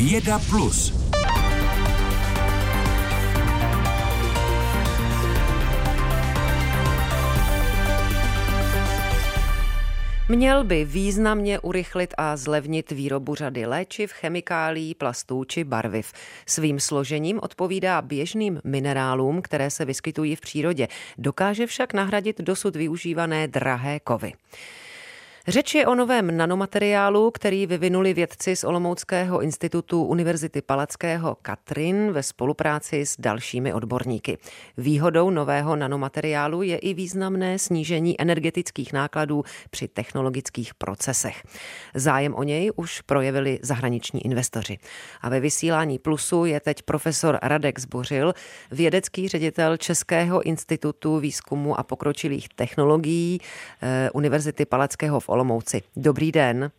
Věda Plus. Měl by významně urychlit a zlevnit výrobu řady léčiv, chemikálí, plastů či barviv. Svým složením odpovídá běžným minerálům, které se vyskytují v přírodě. Dokáže však nahradit dosud využívané drahé kovy. Řeč je o novém nanomateriálu, který vyvinuli vědci z Olomouckého institutu Univerzity Palackého Katrin ve spolupráci s dalšími odborníky. Výhodou nového nanomateriálu je i významné snížení energetických nákladů při technologických procesech. Zájem o něj už projevili zahraniční investoři. A ve vysílání Plusu je teď profesor Radek Zbořil, vědecký ředitel Českého institutu výzkumu a pokročilých technologií eh, Univerzity Palackého v Olomouci. Dobrý den.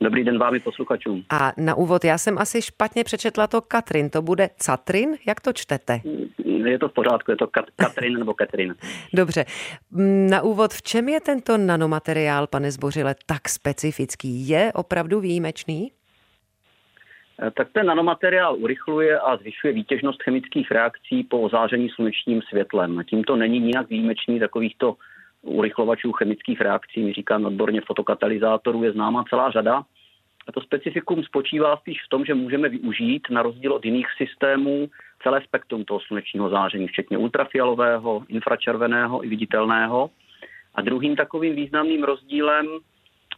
Dobrý den vámi posluchačům. A na úvod, já jsem asi špatně přečetla to Katrin, to bude Catrin? Jak to čtete? Je to v pořádku, je to Kat- Katrin nebo Katrin. Dobře. Na úvod, v čem je tento nanomateriál, pane Zbořile, tak specifický? Je opravdu výjimečný? Eh, tak ten nanomateriál urychluje a zvyšuje výtěžnost chemických reakcí po ozáření slunečním světlem. Tímto není nijak výjimečný takovýchto urychlovačů chemických reakcí, my říkáme odborně fotokatalyzátorů, je známa celá řada. A to specifikum spočívá spíš v tom, že můžeme využít na rozdíl od jiných systémů celé spektrum toho slunečního záření, včetně ultrafialového, infračerveného i viditelného. A druhým takovým významným rozdílem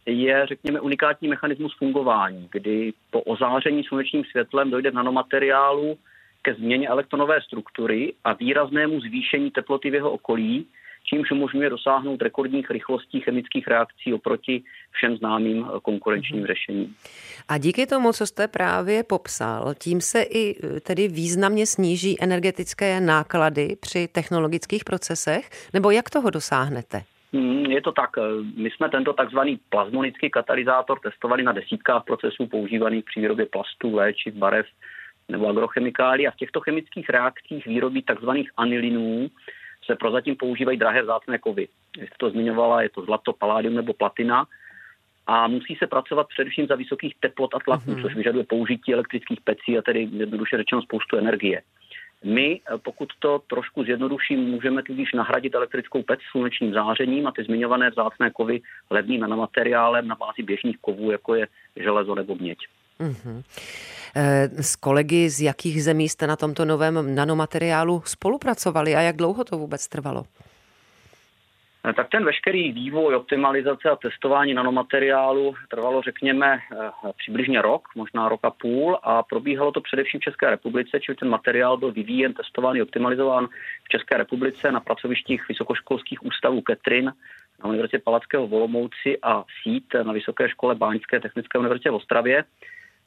je, řekněme, unikátní mechanismus fungování, kdy po ozáření slunečním světlem dojde v nanomateriálu ke změně elektronové struktury a výraznému zvýšení teploty v jeho okolí, čímž umožňuje dosáhnout rekordních rychlostí chemických reakcí oproti všem známým eh, konkurenčním mm-hmm. řešením. A díky tomu, co jste právě popsal, tím se i eh, tedy významně sníží energetické náklady při technologických procesech, nebo jak toho dosáhnete? Hmm, je to tak. Eh, my jsme tento takzvaný plazmonický katalyzátor testovali na desítkách procesů používaných při výrobě plastů, léčiv, barev nebo agrochemikálií a v těchto chemických reakcích výrobí takzvaných anilinů, se prozatím používají drahé vzácné kovy. Jak jste to zmiňovala, je to zlato, paládium nebo platina. A musí se pracovat především za vysokých teplot a tlaků, mm-hmm. což vyžaduje použití elektrických pecí a tedy jednoduše řečeno spoustu energie. My, pokud to trošku zjednoduším, můžeme tudíž nahradit elektrickou pec slunečním zářením a ty zmiňované vzácné kovy levným nanomateriálem na bázi běžných kovů, jako je železo nebo měď. Mm-hmm. S kolegy z jakých zemí jste na tomto novém nanomateriálu spolupracovali a jak dlouho to vůbec trvalo? Eh, tak ten veškerý vývoj, optimalizace a testování nanomateriálu trvalo, řekněme, eh, přibližně rok, možná rok a půl a probíhalo to především v České republice, čili ten materiál byl vyvíjen, testován, optimalizován v České republice na pracovištích vysokoškolských ústavů Ketrin na Univerzitě Palackého v Olomouci a SÍT na Vysoké škole Báňské technické univerzitě v Ostravě.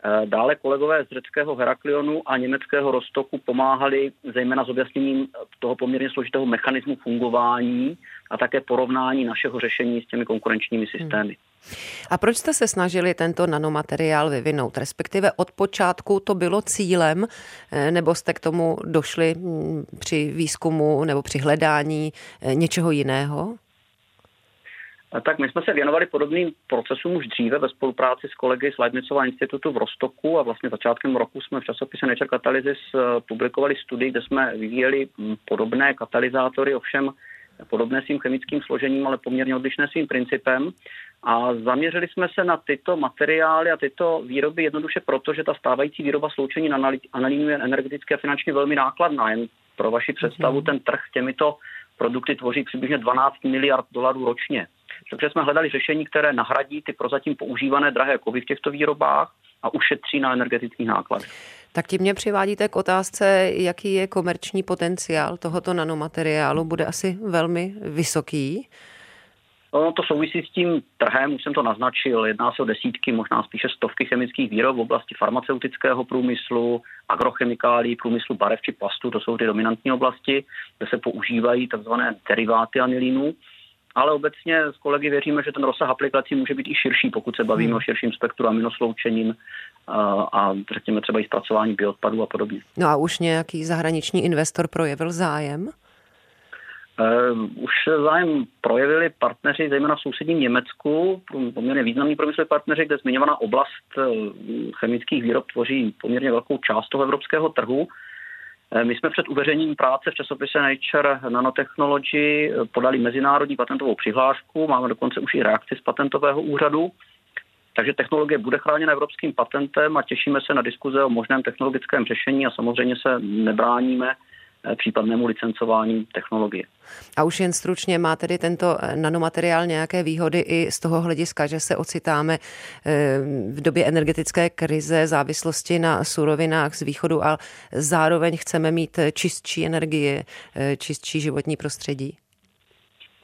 Eh, dále kolegové z řeckého Heraklionu a německého Rostoku pomáhali zejména s objasněním toho poměrně složitého mechanismu fungování a také porovnání našeho řešení s těmi konkurenčními hmm. systémy. A proč jste se snažili tento nanomateriál vyvinout? Respektive od počátku to bylo cílem, eh, nebo jste k tomu došli hm, při výzkumu nebo při hledání eh, něčeho jiného? Tak my jsme se věnovali podobným procesům už dříve ve spolupráci s kolegy z Leibnicova institutu v Rostoku a vlastně začátkem roku jsme v časopise Nature Catalysis eh, publikovali studii, kde jsme vyvíjeli hm, podobné katalyzátory, ovšem podobné svým chemickým složením, ale poměrně odlišné svým principem. A zaměřili jsme se na tyto materiály a tyto výroby jednoduše proto, že ta stávající výroba sloučení analýnu je energeticky a finančně velmi nákladná. Jen pro vaši představu, mhm. ten trh těmito produkty tvoří přibližně 12 miliard dolarů ročně. Takže jsme hledali řešení, které nahradí ty prozatím používané drahé kovy v těchto výrobách a ušetří na energetických nákladech. Tak tím mě přivádíte k otázce, jaký je komerční potenciál tohoto nanomateriálu. Bude asi velmi vysoký. No, to souvisí s tím trhem, už jsem to naznačil. Jedná se o desítky, možná spíše stovky chemických výrob v oblasti farmaceutického průmyslu, agrochemikálí, průmyslu barev či plastu. To jsou ty dominantní oblasti, kde se používají tzv. deriváty anilínů ale obecně s kolegy věříme, že ten rozsah aplikací může být i širší, pokud se bavíme hmm. o širším spektru aminosloučením a, a řekněme třeba i zpracování bioodpadů a podobně. No a už nějaký zahraniční investor projevil zájem? Už zájem projevili partneři, zejména v sousedním Německu, poměrně významní průmysloví partneři, kde zmiňovaná oblast chemických výrob tvoří poměrně velkou část toho evropského trhu. My jsme před uveřejněním práce v časopise Nature Nanotechnology podali mezinárodní patentovou přihlášku, máme dokonce už i reakci z patentového úřadu. Takže technologie bude chráněna evropským patentem a těšíme se na diskuze o možném technologickém řešení a samozřejmě se nebráníme eh, případnému licencování technologie. A už jen stručně má tedy tento eh, nanomateriál nějaké výhody i z toho hlediska, že se ocitáme eh, v době energetické krize, závislosti na surovinách z východu a zároveň chceme mít čistší energie, čistší životní prostředí?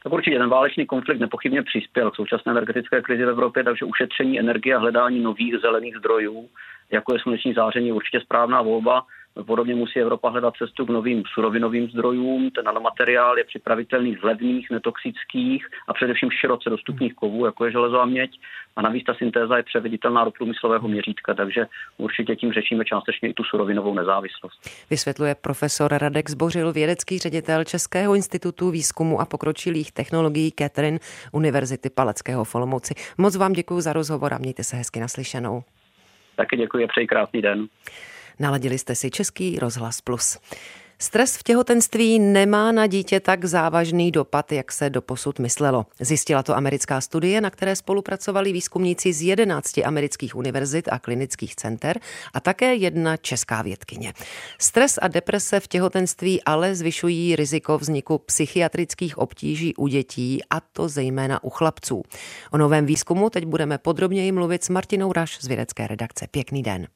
Tak určitě ten válečný konflikt nepochybně přispěl k současné energetické krizi v Evropě, takže ušetření energie a hledání nových zelených zdrojů, jako je sluneční záření, je určitě správná volba. Podobně musí Evropa hledat cestu k novým surovinovým zdrojům. Ten nanomateriál je připravitelný z levných, netoxických a především široce dostupných kovů, jako je železo a měď. A navíc ta syntéza je převeditelná do průmyslového měřítka, takže určitě tím řešíme částečně i tu surovinovou nezávislost. Vysvětluje profesor Radek Zbořil, vědecký ředitel Českého institutu výzkumu a pokročilých technologií Catherine Univerzity Palackého v Olomouci. Moc vám děkuji za rozhovor a mějte se hezky naslyšenou. Taky děkuji a přeji krásný den. Naladili jste si Český rozhlas plus. Stres v těhotenství nemá na dítě tak závažný dopad, jak se doposud myslelo. Zjistila to americká studie, na které spolupracovali výzkumníci z 11 amerických univerzit a klinických center a také jedna česká vědkyně. Stres a deprese v těhotenství ale zvyšují riziko vzniku psychiatrických obtíží u dětí, a to zejména u chlapců. O novém výzkumu teď budeme podrobněji mluvit s Martinou Raš z vědecké redakce. Pěkný den.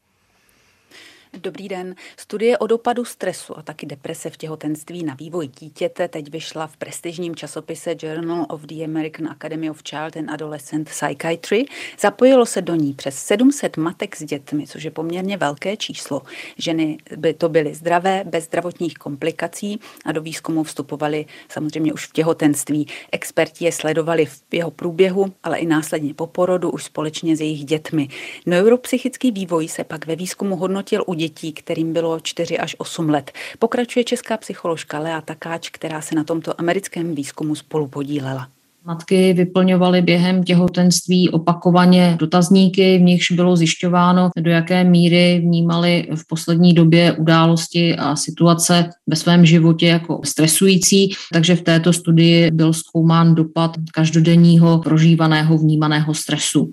Dobrý den. Studie o dopadu stresu a taky deprese v těhotenství na vývoj dítěte teď vyšla v prestižním časopise Journal of the American Academy of Child and Adolescent Psychiatry. Zapojilo se do ní přes 700 matek s dětmi, což je poměrně velké číslo. Ženy by to byly zdravé, bez zdravotních komplikací a do výzkumu vstupovali samozřejmě už v těhotenství. Experti je sledovali v jeho průběhu, ale i následně po porodu už společně s jejich dětmi. Neuropsychický vývoj se pak ve výzkumu hodnotil u dětí, kterým bylo 4 až 8 let. Pokračuje česká psycholožka Lea Takáč, která se na tomto americkém výzkumu spolu podílela. Matky vyplňovaly během těhotenství opakovaně dotazníky, v nichž bylo zjišťováno, do jaké míry vnímali v poslední době události a situace ve svém životě jako stresující. Takže v této studii byl zkoumán dopad každodenního prožívaného vnímaného stresu.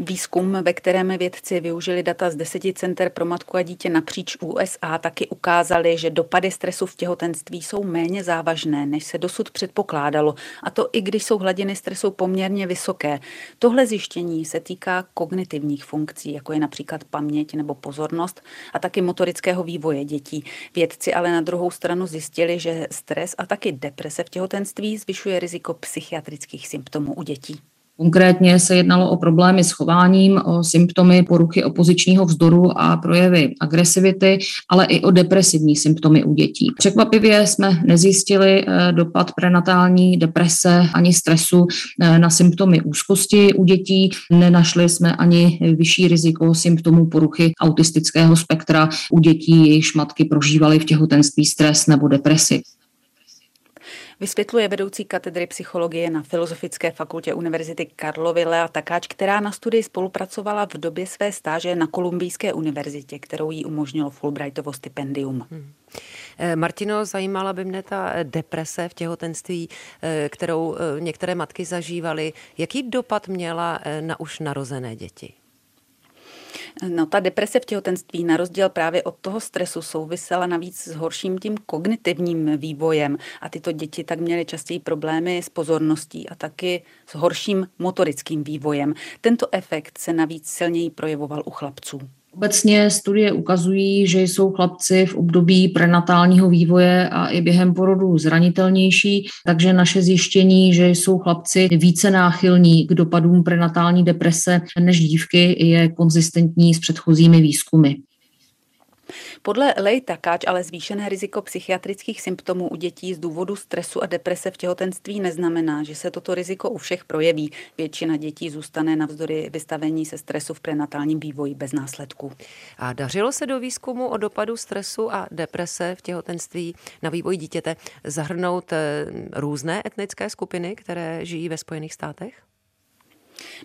Výzkum, ve kterém vědci využili data z deseti center pro matku a dítě napříč USA, taky ukázali, že dopady stresu v těhotenství jsou méně závažné, než se dosud předpokládalo. A to i když jsou hladiny stresu poměrně vysoké. Tohle zjištění se týká kognitivních funkcí, jako je například paměť nebo pozornost a taky motorického vývoje dětí. Vědci ale na druhou stranu zjistili, že stres a taky deprese v těhotenství zvyšuje riziko psychiatrických symptomů u dětí. Konkrétně se jednalo o problémy s chováním, o symptomy poruchy opozičního vzdoru a projevy agresivity, ale i o depresivní symptomy u dětí. Překvapivě jsme nezjistili eh, dopad prenatální deprese ani stresu eh, na symptomy úzkosti u dětí. Nenašli jsme ani vyšší riziko symptomů poruchy autistického spektra u dětí, jejichž matky prožívaly v těhotenství stres nebo depresi. Vysvětluje vedoucí katedry psychologie na Filozofické fakultě Univerzity Karlovy Lea Takáč, která na studii spolupracovala v době své stáže na Kolumbijské univerzitě, kterou jí umožnilo Fulbrightovo stipendium. Hmm. Eh, Martino, zajímala by mne ta deprese v těhotenství, eh, kterou eh, některé matky zažívaly. Jaký dopad měla na už narozené děti? No ta deprese v těhotenství na rozdíl právě od toho stresu souvisela navíc s horším tím kognitivním vývojem a tyto děti tak měly častěji problémy s pozorností a taky s horším motorickým vývojem. Tento efekt se navíc silněji projevoval u chlapců. Obecně studie ukazují, že jsou chlapci v období prenatálního vývoje a i během porodu zranitelnější, takže naše zjištění, že jsou chlapci více náchylní k dopadům prenatální deprese než dívky, je konzistentní s předchozími výzkumy. Podle Lej Takáč ale zvýšené riziko psychiatrických symptomů u dětí z důvodu stresu a deprese v těhotenství neznamená, že se toto riziko u všech projeví. Většina dětí zůstane navzdory vystavení se stresu v prenatálním vývoji bez následků. A dařilo se do výzkumu o dopadu stresu a deprese v těhotenství na vývoj dítěte zahrnout eh, různé etnické skupiny, které žijí ve Spojených státech?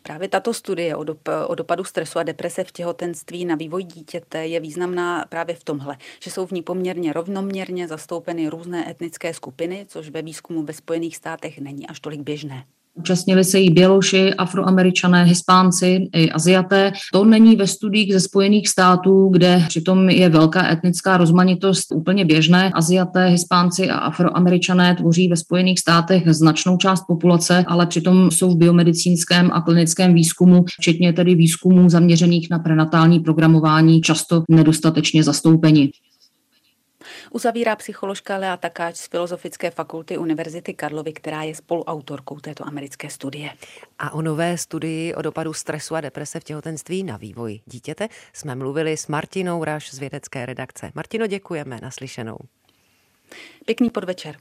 Právě tato studie o, dop- o dopadu stresu a deprese v těhotenství na vývoj dítěte je významná právě v tomhle, že jsou v ní poměrně rovnoměrně zastoupeny různé etnické skupiny, což ve výzkumu ve Spojených státech není až tolik běžné. Účastnili se jí Běloši, Afroameričané, Hispánci i Aziaté. To není ve studiích ze Spojených států, kde přitom je velká etnická rozmanitost úplně běžné. Aziaté, Hispánci a Afroameričané tvoří ve Spojených státech značnou část populace, ale přitom jsou v biomedicínském a klinickém výzkumu, včetně tedy výzkumů zaměřených na prenatální programování, často nedostatečně zastoupeni uzavírá psycholožka Lea Takáč z Filozofické fakulty Univerzity Karlovy, která je spoluautorkou této americké studie. A o nové studii o dopadu stresu a deprese v těhotenství na vývoj dítěte jsme mluvili s Martinou Raš z vědecké redakce. Martino, děkujeme naslyšenou. Pěkný podvečer.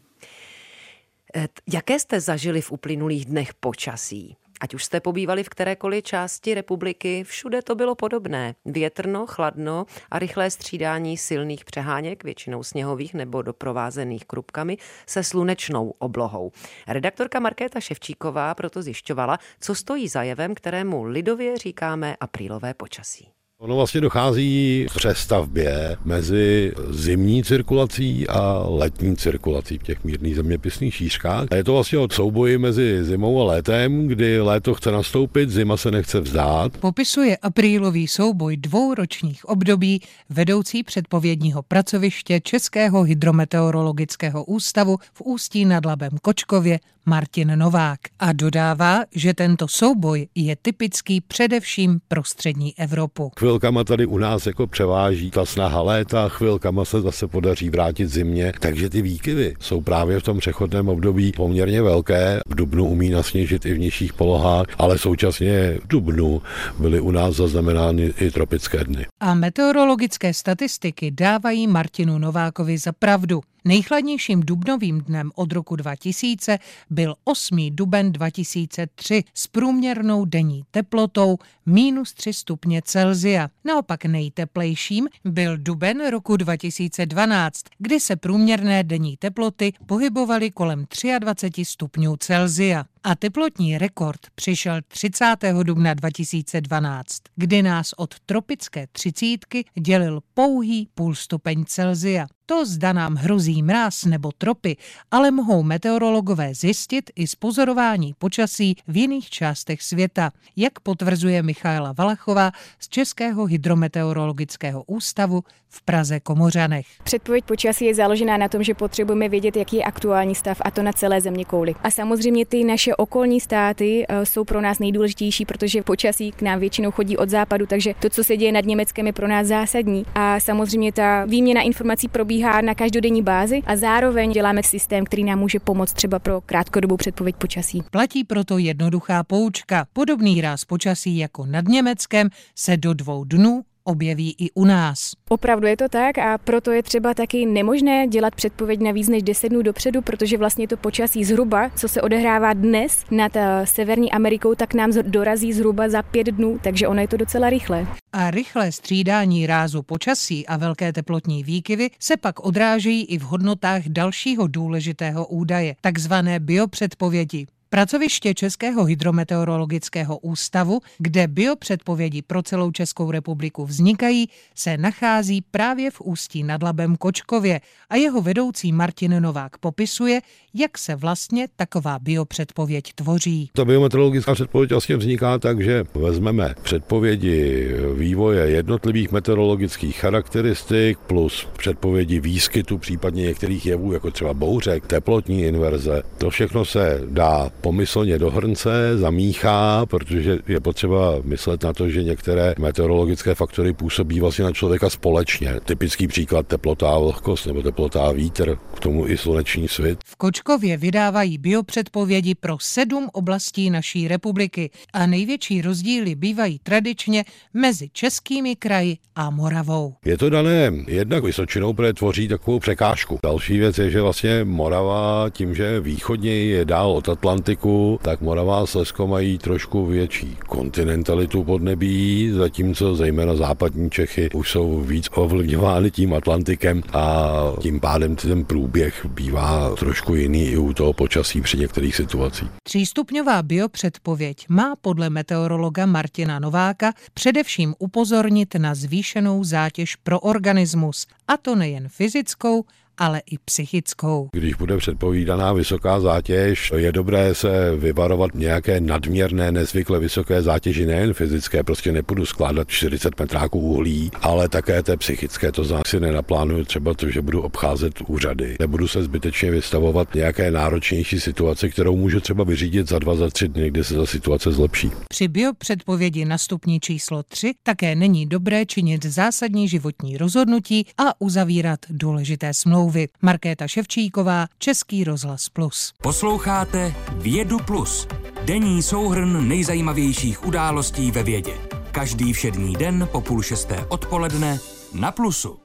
Eh, jaké jste zažili v uplynulých dnech počasí? Ať už jste pobývali v kterékoliv části republiky, všude to bylo podobné. Větrno, chladno a rychlé střídání silných přeháněk, většinou sněhových nebo doprovázených krupkami, se slunečnou oblohou. Redaktorka Markéta Ševčíková proto zjišťovala, co stojí za jevem, kterému lidově říkáme aprílové počasí. Ono vlastně dochází v přestavbě mezi zimní cirkulací a letní cirkulací v těch mírných zeměpisných šířkách. A je to vlastně od souboji mezi zimou a létem, kdy léto chce nastoupit, zima se nechce vzdát. Popisuje aprílový souboj dvou ročních období vedoucí předpovědního pracoviště Českého hydrometeorologického ústavu v Ústí nad Labem Kočkově Martin Novák a dodává, že tento souboj je typický především pro střední Evropu. Chvilkama tady u nás jako převáží ta snaha léta, chvilkama se zase podaří vrátit zimě, takže ty výkyvy jsou právě v tom přechodném období poměrně velké. V Dubnu umí nasněžit i v nižších polohách, ale současně v Dubnu byly u nás zaznamenány i tropické dny. A meteorologické statistiky dávají Martinu Novákovi za pravdu. Nejchladnějším dubnovým dnem od roku 2000 byl 8. duben 2003 s průměrnou denní teplotou minus 3 stupně Celzia. Naopak nejteplejším byl duben roku 2012, kdy se průměrné denní teploty pohybovaly kolem 23 stupňů Celzia. A teplotní rekord přišel 30. dubna 2012, kdy nás od tropické třicítky dělil pouhý půl stupeň Celzia. To zda nám hrozí mráz nebo tropy, ale mohou meteorologové zjistit i z pozorování počasí v jiných částech světa, jak potvrzuje Michaela Valachová z Českého hydrometeorologického ústavu v Praze Komořanech. Předpověď počasí je založená na tom, že potřebujeme vědět, jaký je aktuální stav a to na celé země kouli. A samozřejmě ty naše okolní státy eh, jsou pro nás nejdůležitější, protože počasí k nám většinou chodí od západu, takže to, co se děje nad Německem, je pro nás zásadní. A samozřejmě ta výměna informací probíhá na každodenní bázi a zároveň děláme systém, který nám může pomoct třeba pro krátkodobou předpověď počasí. Platí proto jednoduchá poučka. Podobný ráz počasí jako nad Německem se do dvou dnů objeví i u nás. Opravdu je to tak a proto je třeba taky nemožné dělat předpověď na víc než 10 dnů dopředu, protože vlastně to počasí zhruba, co se odehrává dnes nad eh, Severní Amerikou, tak nám dorazí zhruba za pět dnů, takže ono je to docela rychle. A rychlé střídání rázu počasí a velké teplotní výkyvy se pak odrážejí i v hodnotách dalšího důležitého údaje, takzvané biopředpovědi. Pracoviště Českého hydrometeorologického ústavu, kde biopředpovědi pro celou Českou republiku vznikají, se nachází právě v Ústí nad Labem Kočkově a jeho vedoucí Martin Novák popisuje, jak se vlastně taková biopředpověď tvoří. Ta biometeorologická předpověď vlastně vzniká tak, že vezmeme předpovědi vývoje jednotlivých meteorologických charakteristik plus předpovědi výskytu případně některých jevů, jako třeba bouřek, teplotní inverze. To všechno se dá pomyslně do hrnce, zamíchá, protože je potřeba myslet na to, že některé meteorologické faktory působí vlastně na člověka společně. Typický příklad teplota a vlhkost nebo teplota a vítr, k tomu i sluneční svit. V Kočkově vydávají biopředpovědi pro sedm oblastí naší republiky a největší rozdíly bývají tradičně mezi českými kraji a Moravou. Je to dané jednak Vysočinou, protože tvoří takovou překážku. Další věc je, že vlastně Morava tím, že východněji je dál od Atlantiku, tak Morava a Slezsko mají trošku větší kontinentalitu podnebí, zatímco zejména západní Čechy už jsou víc ovlivňovány tím Atlantikem a tím pádem ten průběh bývá trošku jiný i u toho počasí při některých situacích. Třístupňová biopředpověď má podle meteorologa Martina Nováka především upozornit na zvýšenou zátěž pro organismus, a to nejen fyzickou, ale i psychickou. Když bude předpovídaná vysoká zátěž, je dobré se vyvarovat nějaké nadměrné, nezvykle vysoké zátěži, nejen fyzické, prostě nepůjdu skládat 40 metráků uhlí, ale také té psychické. To znamená, si nenaplánuju třeba to, že budu obcházet úřady. Nebudu se zbytečně vystavovat nějaké náročnější situaci, kterou můžu třeba vyřídit za dva, za tři dny, kdy se ta situace zlepší. Při biopředpovědi na stupni číslo 3 také není dobré činit zásadní životní rozhodnutí a uzavírat důležité smlouvy smlouvy. Markéta Ševčíková, Český rozhlas Plus. Posloucháte Vědu Plus, denní souhrn nejzajímavějších událostí ve vědě. Každý všední den po půl šesté odpoledne na Plusu.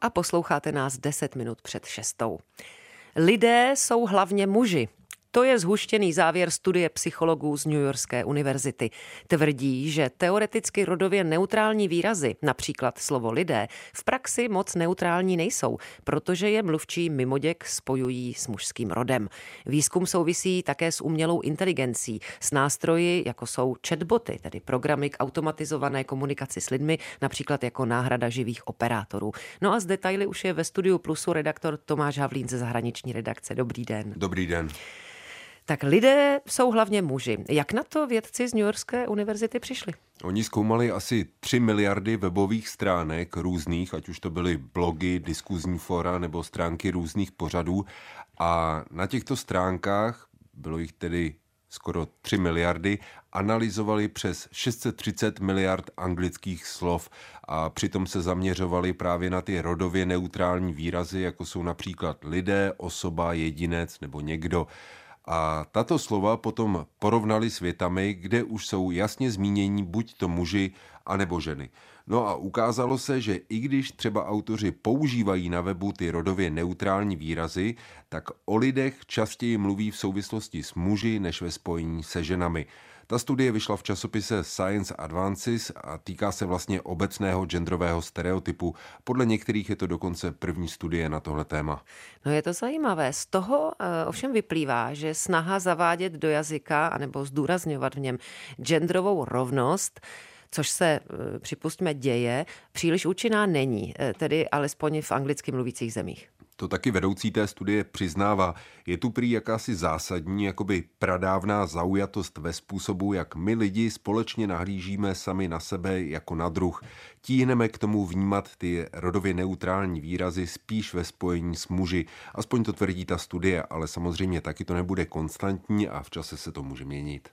A posloucháte nás 10 minut před šestou. Lidé jsou hlavně muži, to je zhuštěný závěr studie psychologů z New Yorkské univerzity. Tvrdí, že teoreticky rodově neutrální výrazy, například slovo lidé, v praxi moc neutrální nejsou, protože je mluvčí mimoděk spojují s mužským rodem. Výzkum souvisí také s umělou inteligencí, s nástroji, jako jsou chatboty, tedy programy k automatizované komunikaci s lidmi, například jako náhrada živých operátorů. No a z detaily už je ve studiu Plusu redaktor Tomáš Havlín ze zahraniční redakce. Dobrý den. Dobrý den. Tak lidé jsou hlavně muži. Jak na to vědci z New Yorkské univerzity přišli? Oni zkoumali asi 3 miliardy webových stránek různých, ať už to byly blogy, diskuzní fora nebo stránky různých pořadů. A na těchto stránkách, bylo jich tedy skoro 3 miliardy, analyzovali přes 630 miliard anglických slov a přitom se zaměřovali právě na ty rodově neutrální výrazy, jako jsou například lidé, osoba, jedinec nebo někdo. A tato slova potom porovnali s větami, kde už jsou jasně zmínění buď to muži, anebo ženy. No a ukázalo se, že i když třeba autoři používají na webu ty rodově neutrální výrazy, tak o lidech častěji mluví v souvislosti s muži než ve spojení se ženami. Ta studie vyšla v časopise Science Advances a týká se vlastně obecného genderového stereotypu. Podle některých je to dokonce první studie na tohle téma. No je to zajímavé. Z toho uh, ovšem vyplývá, že snaha zavádět do jazyka anebo zdůrazňovat v něm genderovou rovnost což se, eh, připustíme, děje, příliš účinná není, eh, tedy alespoň v anglicky mluvících zemích. To taky vedoucí té studie přiznává. Je tu prý jakási zásadní, jakoby pradávná zaujatost ve způsobu, jak my lidi společně nahlížíme sami na sebe jako na druh. Tíhneme k tomu vnímat ty rodově neutrální výrazy spíš ve spojení s muži. Aspoň to tvrdí ta studie, ale samozřejmě taky to nebude konstantní a v čase se to může měnit.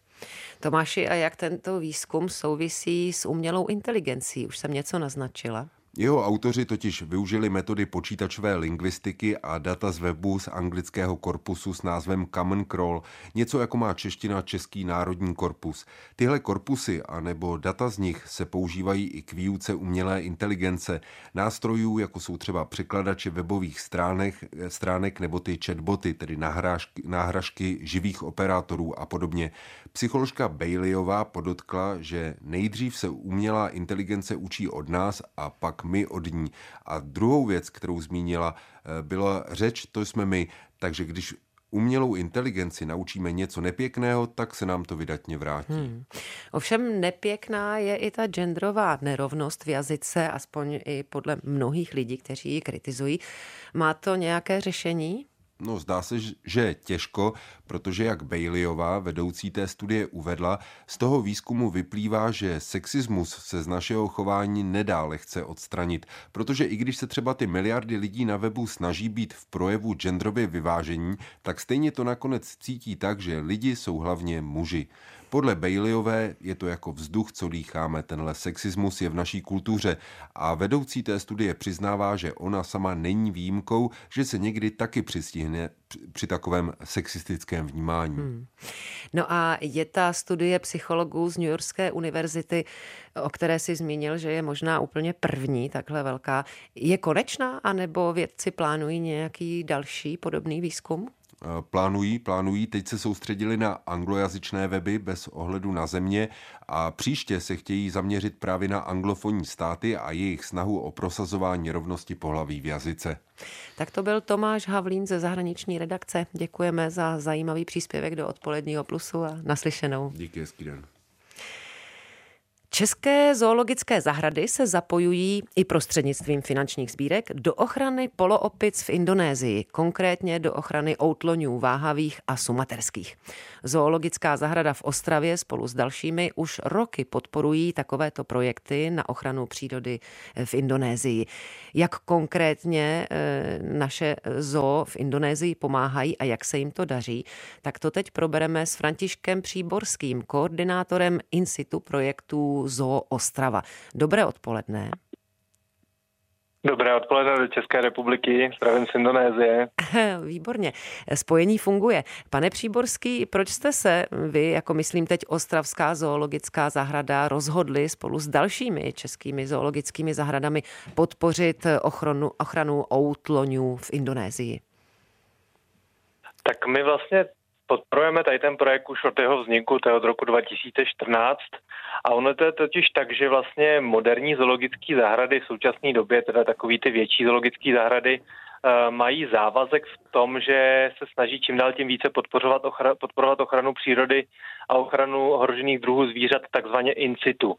Tomáši, a jak tento výzkum souvisí s umělou inteligencí? Už jsem něco naznačila. Jeho autoři totiž využili metody počítačové lingvistiky a data z webu z anglického korpusu s názvem Common Crawl, něco jako má čeština Český národní korpus. Tyhle korpusy a nebo data z nich se používají i k výuce umělé inteligence, nástrojů, jako jsou třeba překladače webových stránek, stránek nebo ty chatboty, tedy náhražky, náhražky živých operátorů a podobně. Psycholožka Baileyová podotkla, že nejdřív se umělá inteligence učí od nás a pak my od ní. A druhou věc, kterou zmínila, eh, byla řeč, to jsme my. Takže když umělou inteligenci naučíme něco nepěkného, tak se nám to vydatně vrátí. Hmm. Ovšem nepěkná je i ta genderová nerovnost v jazyce, aspoň i podle mnohých lidí, kteří ji kritizují. Má to nějaké řešení? No, zdá se, že těžko, protože jak Baileyová, vedoucí té studie, uvedla, z toho výzkumu vyplývá, že sexismus se z našeho chování nedá lehce odstranit, protože i když se třeba ty miliardy lidí na webu snaží být v projevu genderově vyvážení, tak stejně to nakonec cítí tak, že lidi jsou hlavně muži. Podle Baileyové je to jako vzduch, co dýcháme. Tenhle sexismus je v naší kultuře a vedoucí té studie přiznává, že ona sama není výjimkou, že se někdy taky přistihne při takovém sexistickém vnímání. Hmm. No a je ta studie psychologů z New Yorkské univerzity, o které si zmínil, že je možná úplně první, takhle velká, je konečná, anebo vědci plánují nějaký další podobný výzkum? Eh, plánují, plánují, teď se soustředili na anglojazyčné weby bez ohledu na země a příště se chtějí zaměřit právě na anglofonní státy a jejich snahu o prosazování rovnosti pohlaví v jazyce. Tak to byl Tomáš Havlín ze zahraniční redakce. Děkujeme za zajímavý příspěvek do odpoledního plusu a naslyšenou. Díky, hezký den. České zoologické zahrady se zapojují i prostřednictvím finančních sbírek do ochrany poloopic v Indonésii, konkrétně do ochrany outloňů váhavých a sumaterských. Zoologická zahrada v Ostravě spolu s dalšími už roky podporují takovéto projekty na ochranu přírody v Indonésii. Jak konkrétně eh, naše zoo v Indonésii pomáhají a jak se jim to daří, tak to teď probereme s Františkem Příborským, koordinátorem Institu projektů Zoo Ostrava. Dobré odpoledne. Dobré odpoledne do České republiky, zdravím z Indonésie. Výborně, spojení funguje. Pane Příborský, proč jste se vy, jako myslím teď Ostravská zoologická zahrada, rozhodli spolu s dalšími českými zoologickými zahradami podpořit ochranu, ochranu outloňů v Indonésii? Tak my vlastně podporujeme tady ten projekt už od jeho vzniku, to je od roku 2014. A ono to je totiž tak, že vlastně moderní zoologické zahrady v současné době, teda takový ty větší zoologické zahrady, mají závazek v tom, že se snaží čím dál tím více podporovat, ochra, podporovat ochranu přírody a ochranu ohrožených druhů zvířat takzvaně in situ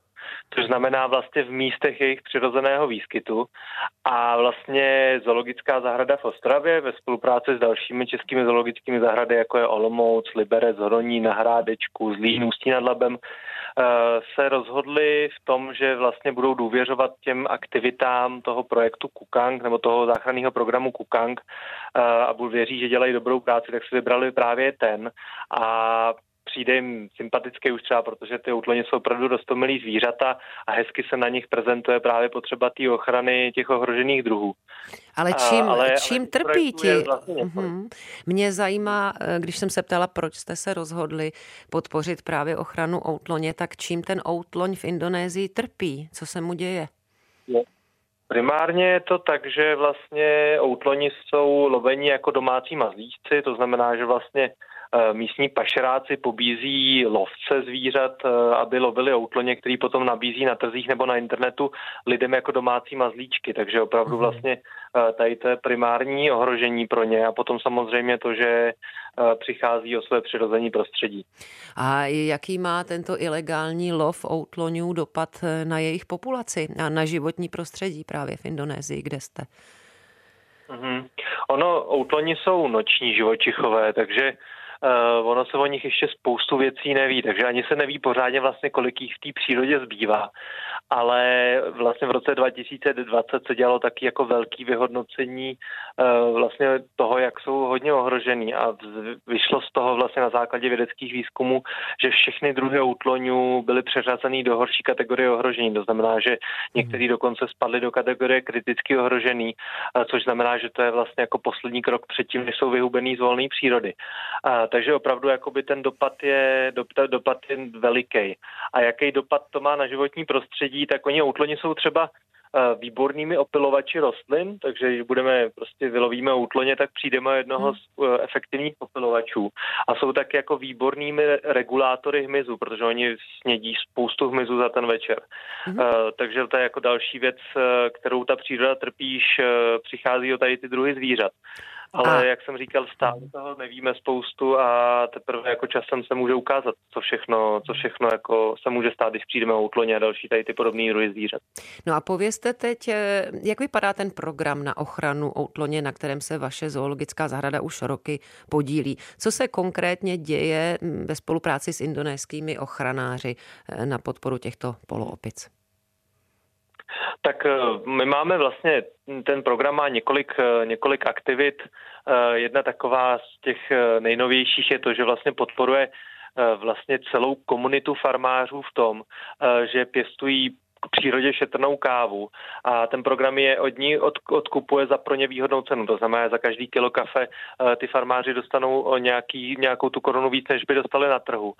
což znamená vlastně v místech jejich přirozeného výskytu. A vlastně zoologická zahrada v Ostravě ve spolupráci s dalšími českými zoologickými zahrady, jako je Olomouc, Liberec, Hroní, na Hrádečku, Zlín, Ústí nad Labem, eh, se rozhodli v tom, že vlastně budou důvěřovat těm aktivitám toho projektu Kukang nebo toho záchranného programu Kukang eh, a budou věří, že dělají dobrou práci, tak si vybrali právě ten. A přijde jim sympatický už třeba, protože ty útloně jsou opravdu dostomilý zvířata a hezky se na nich prezentuje právě potřeba té ochrany těch ohrožených druhů. Ale čím, a, ale, čím ale trpí ti? Mm-hmm. Mě zajímá, eh, když jsem se ptala, proč jste se rozhodli podpořit právě ochranu outloně, tak čím ten outloň v Indonésii trpí? Co se mu děje? Je. Primárně je to tak, že vlastně outloni jsou lovení jako domácí mazlíčci, to znamená, že vlastně místní pašeráci pobízí lovce zvířat, eh, aby lovili outloně, který potom nabízí na trzích nebo na internetu lidem jako domácí mazlíčky. Takže opravdu mhm. vlastně eh, tady to je primární ohrožení pro ně a potom samozřejmě to, že přichází o své přirození prostředí. A jaký má tento ilegální lov outloňů dopad na jejich populaci a na životní prostředí právě v Indonésii, kde jste? Mm-hmm. Ono, outloni jsou noční živočichové, takže Uh, ono se o nich ještě spoustu věcí neví, takže ani se neví pořádně vlastně, kolik jich v té přírodě zbývá. Ale vlastně v roce 2020 se dělalo taky jako velký vyhodnocení uh, vlastně toho, jak jsou hodně ohrožený a vyšlo z toho vlastně na základě vědeckých výzkumů, že všechny druhy útloňů byly přeřazeny do horší kategorie ohrožení. To znamená, že některý dokonce spadly do kategorie kriticky ohrožený, uh, což znamená, že to je vlastně jako poslední krok předtím, než jsou vyhubený z volné přírody. Takže opravdu jakoby ten dopad je, dopad je veliký. A jaký dopad to má na životní prostředí, tak oni útloni jsou třeba eh, výbornými opilovači rostlin, takže když budeme prostě vylovíme útloně, tak přijdeme jednoho hmm. z eh, efektivních opilovačů. A jsou tak jako výbornými regulátory hmyzu, protože oni snědí spoustu hmyzu za ten večer. Hmm. Uh, takže to je jako další věc, kterou ta příroda trpíš, přichází o tady ty druhy zvířat. Ale a... jak jsem říkal, stále toho nevíme spoustu a teprve jako časem se může ukázat, co všechno, co všechno jako se může stát, když přijdeme o útloně a další tady ty podobné druhy zvířat. No a povězte teď, eh, jak vypadá ten program na ochranu outloně, na kterém se vaše zoologická zahrada už roky podílí. Co se konkrétně děje hm, ve spolupráci s indonéskými ochranáři eh, na podporu těchto poloopic? Tak eh, my máme vlastně, ten program má několik, eh, několik aktivit. Eh, jedna taková z těch nejnovějších je to, že vlastně podporuje vlastně celou komunitu farmářů v tom, že pěstují přírodě šetrnou kávu a ten program je od ní od, odkupuje za pro ně výhodnou cenu. To znamená, za každý kilo kafe eh, ty farmáři dostanou o nějaký, nějakou tu korunu víc, než by dostali na trhu.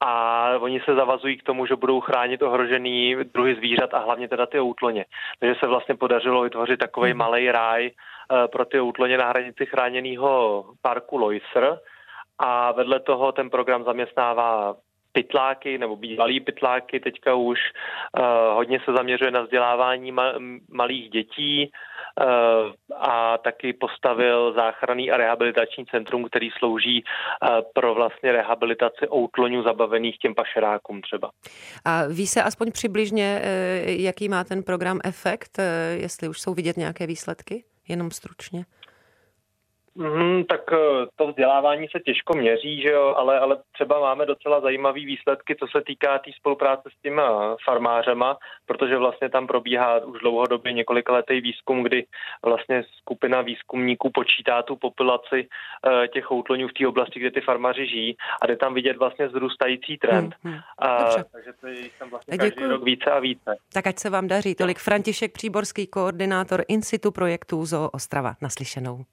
A oni se zavazují k tomu, že budou chránit ohrožený druhy zvířat a hlavně teda ty outloně. Takže se vlastně podařilo vytvořit takový hmm. malý ráj eh, pro ty outloně na hranici chráněného parku Loisr. A vedle toho ten program zaměstnává pytláky nebo bývalý pytláky, teďka už uh, hodně se zaměřuje na vzdělávání ma- malých dětí uh, a taky postavil záchranný a rehabilitační centrum, který slouží uh, pro vlastně rehabilitaci outloňů zabavených těm pašerákům třeba. A ví se aspoň přibližně, jaký má ten program efekt, jestli už jsou vidět nějaké výsledky? Jenom stručně. Mm, tak eh, to vzdělávání se těžko měří, že jo, ale, ale třeba máme docela zajímavé výsledky, co se týká té tý spolupráce s těma farmářema, protože vlastně tam probíhá už dlouhodobě několik letý výzkum, kdy vlastně skupina výzkumníků počítá tu populaci uh, těch outloňů v té oblasti, kde ty farmáři žijí a jde tam vidět vlastně zrůstající trend. Hmm, hmm. A, takže to je tam vlastně každý Děkuji. rok více a více. Tak ať se vám daří. Tolik František Příborský, koordinátor Institu projektů Zoo Ostrava. Naslyšenou.